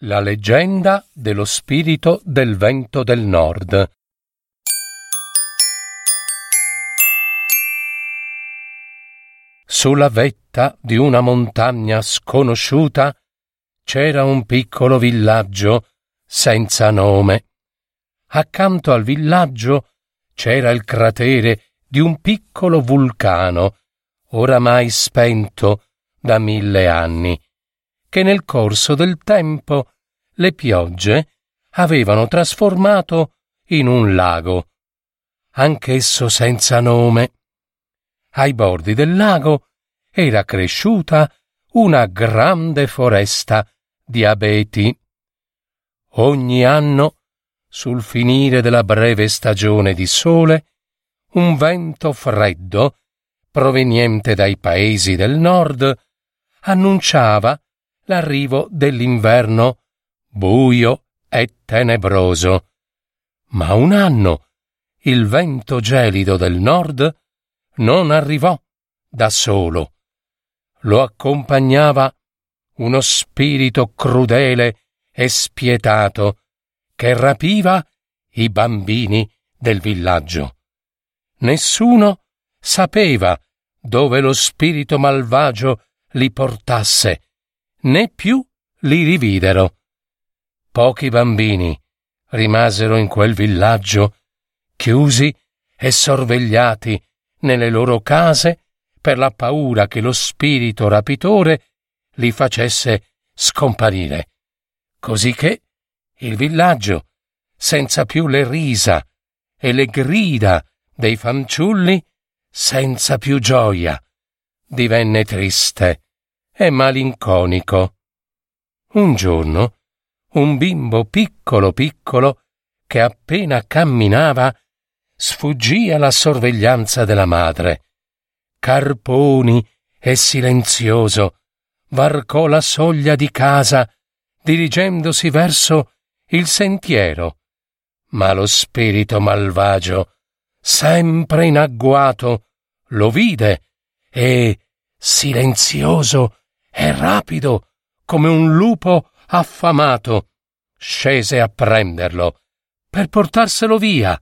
La leggenda dello spirito del vento del nord. Sulla vetta di una montagna sconosciuta c'era un piccolo villaggio senza nome. Accanto al villaggio c'era il cratere di un piccolo vulcano, oramai spento da mille anni, che nel corso del tempo le piogge avevano trasformato in un lago, anch'esso senza nome. Ai bordi del lago era cresciuta una grande foresta di abeti. Ogni anno, sul finire della breve stagione di sole, un vento freddo, proveniente dai paesi del nord, annunciava l'arrivo dell'inverno buio e tenebroso. Ma un anno il vento gelido del nord non arrivò da solo. Lo accompagnava uno spirito crudele e spietato che rapiva i bambini del villaggio. Nessuno sapeva dove lo spirito malvagio li portasse, né più li rividero. Pochi bambini rimasero in quel villaggio, chiusi e sorvegliati nelle loro case per la paura che lo spirito rapitore li facesse scomparire. Così che il villaggio, senza più le risa e le grida dei fanciulli, senza più gioia, divenne triste e malinconico. Un giorno, un bimbo piccolo piccolo, che appena camminava, sfuggì alla sorveglianza della madre. Carponi e silenzioso varcò la soglia di casa, dirigendosi verso il sentiero. Ma lo spirito malvagio, sempre in agguato, lo vide e, silenzioso e rapido, come un lupo affamato, scese a prenderlo per portarselo via.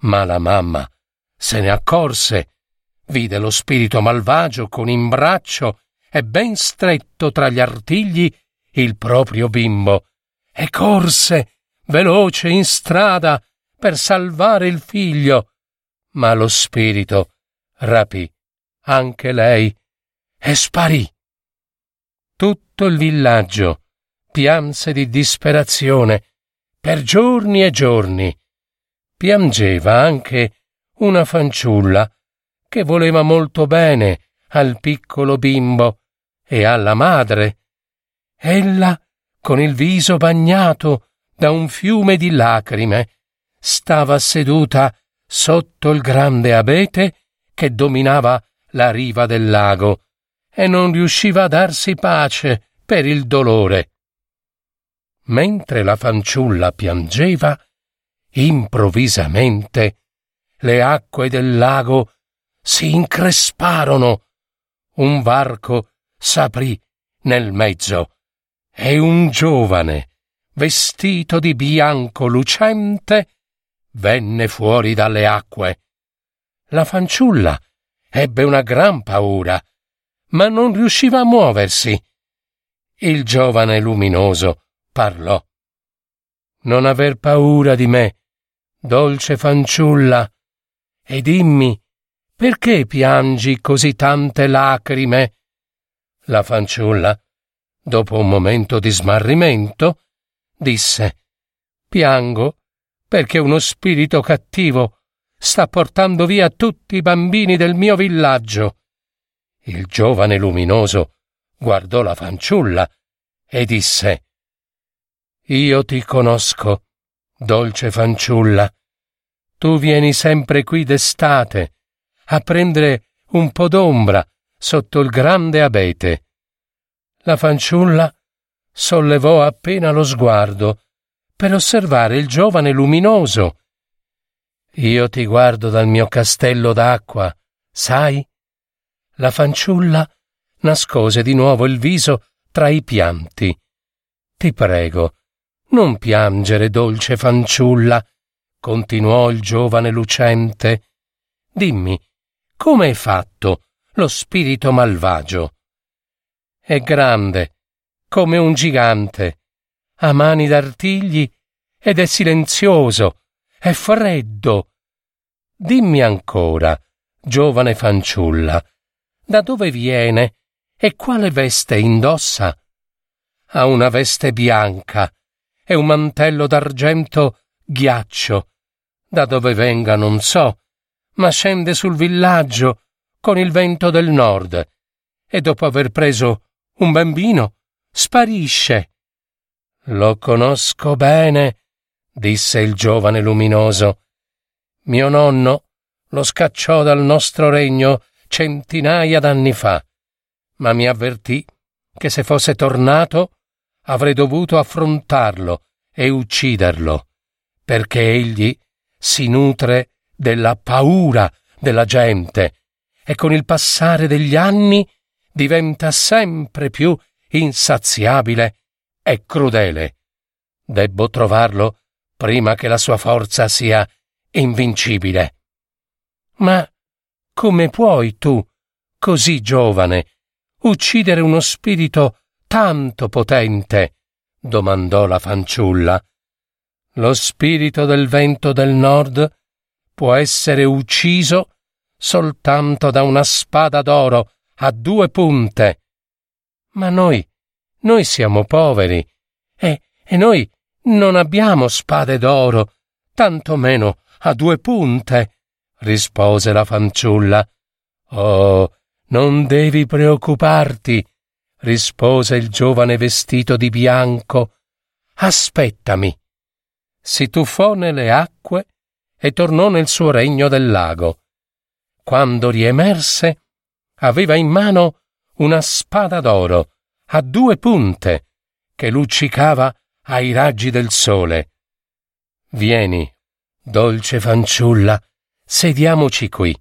Ma la mamma se ne accorse, vide lo spirito malvagio con in braccio e ben stretto tra gli artigli il proprio bimbo, e corse veloce in strada per salvare il figlio. Ma lo spirito rapì anche lei e sparì. Tutto il villaggio pianse di disperazione per giorni e giorni. Piangeva anche una fanciulla che voleva molto bene al piccolo bimbo e alla madre. Ella, con il viso bagnato da un fiume di lacrime, stava seduta sotto il grande abete che dominava la riva del lago e non riusciva a darsi pace per il dolore. Mentre la fanciulla piangeva, improvvisamente le acque del lago si incresparono, un varco s'aprì nel mezzo e un giovane, vestito di bianco lucente, venne fuori dalle acque. La fanciulla ebbe una gran paura, ma non riusciva a muoversi. Il giovane luminoso parlò. Non aver paura di me, dolce fanciulla, e dimmi perché piangi così tante lacrime? La fanciulla, dopo un momento di smarrimento, disse Piango perché uno spirito cattivo sta portando via tutti i bambini del mio villaggio. Il giovane luminoso guardò la fanciulla e disse Io ti conosco dolce fanciulla, tu vieni sempre qui d'estate a prendere un po' d'ombra sotto il grande abete. La fanciulla sollevò appena lo sguardo per osservare il giovane luminoso. Io ti guardo dal mio castello d'acqua, sai? La fanciulla nascose di nuovo il viso tra i pianti. Ti prego, non piangere, dolce fanciulla, continuò il giovane lucente. Dimmi, come è fatto lo spirito malvagio? È grande, come un gigante, ha mani d'artigli ed è silenzioso, è freddo. Dimmi ancora, giovane fanciulla, da dove viene e quale veste indossa? Ha una veste bianca e un mantello d'argento ghiaccio. Da dove venga non so, ma scende sul villaggio con il vento del nord e dopo aver preso un bambino sparisce. Lo conosco bene, disse il giovane luminoso. Mio nonno lo scacciò dal nostro regno centinaia d'anni fa, ma mi avvertì che se fosse tornato avrei dovuto affrontarlo e ucciderlo, perché egli si nutre della paura della gente e con il passare degli anni diventa sempre più insaziabile e crudele. Debbo trovarlo prima che la sua forza sia invincibile. Ma come puoi tu, così giovane, uccidere uno spirito tanto potente? domandò la fanciulla. Lo spirito del vento del nord può essere ucciso soltanto da una spada d'oro a due punte. Ma noi, noi siamo poveri e, e noi non abbiamo spade d'oro, tanto meno a due punte, rispose la fanciulla. Oh, non devi preoccuparti, rispose il giovane vestito di bianco. Aspettami. Si tuffò nelle acque e tornò nel suo regno del lago. Quando riemerse, aveva in mano una spada d'oro a due punte che luccicava ai raggi del sole. Vieni, dolce fanciulla, sediamoci qui.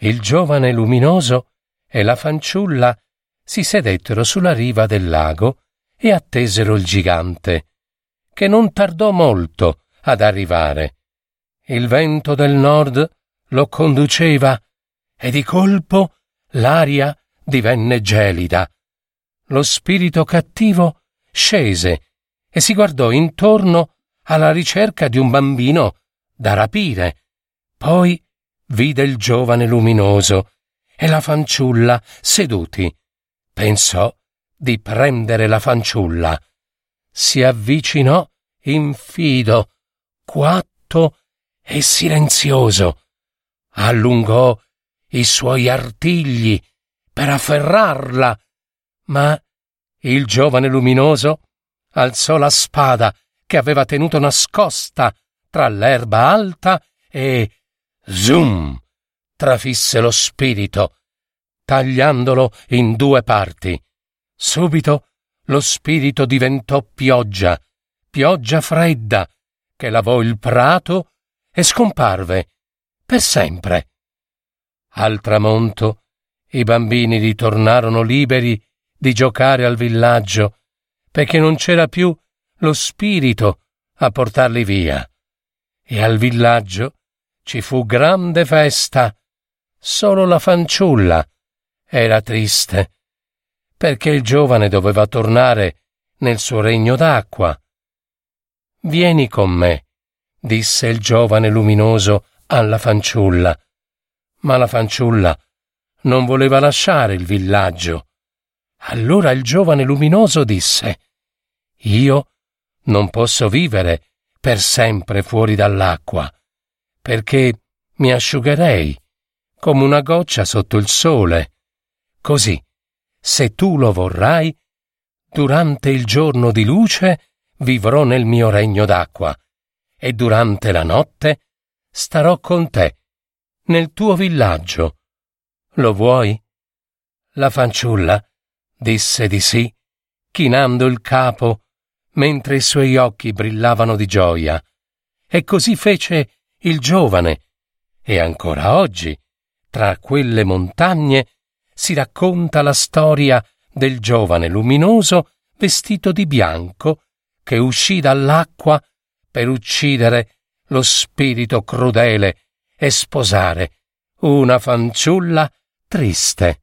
Il giovane luminoso e la fanciulla si sedettero sulla riva del lago e attesero il gigante, che non tardò molto ad arrivare. Il vento del nord lo conduceva e di colpo l'aria divenne gelida. Lo spirito cattivo scese e si guardò intorno alla ricerca di un bambino da rapire. Poi vide il giovane luminoso e la fanciulla seduti. Pensò di prendere la fanciulla. Si avvicinò infido, quatto e silenzioso. Allungò i suoi artigli per afferrarla, ma il giovane luminoso alzò la spada che aveva tenuto nascosta tra l'erba alta e zoom trafisse lo spirito, tagliandolo in due parti. Subito lo spirito diventò pioggia, pioggia fredda, che lavò il prato e scomparve per sempre. Al tramonto i bambini ritornarono liberi di giocare al villaggio, perché non c'era più lo spirito a portarli via. E al villaggio ci fu grande festa. Solo la fanciulla era triste, perché il giovane doveva tornare nel suo regno d'acqua. Vieni con me, disse il giovane luminoso alla fanciulla. Ma la fanciulla non voleva lasciare il villaggio. Allora il giovane luminoso disse Io non posso vivere per sempre fuori dall'acqua, perché mi asciugherei come una goccia sotto il sole. Così, se tu lo vorrai, durante il giorno di luce vivrò nel mio regno d'acqua, e durante la notte starò con te, nel tuo villaggio. Lo vuoi? La fanciulla disse di sì, chinando il capo, mentre i suoi occhi brillavano di gioia. E così fece il giovane. E ancora oggi, tra quelle montagne, si racconta la storia del giovane luminoso vestito di bianco che uscì dall'acqua per uccidere lo spirito crudele e sposare una fanciulla triste.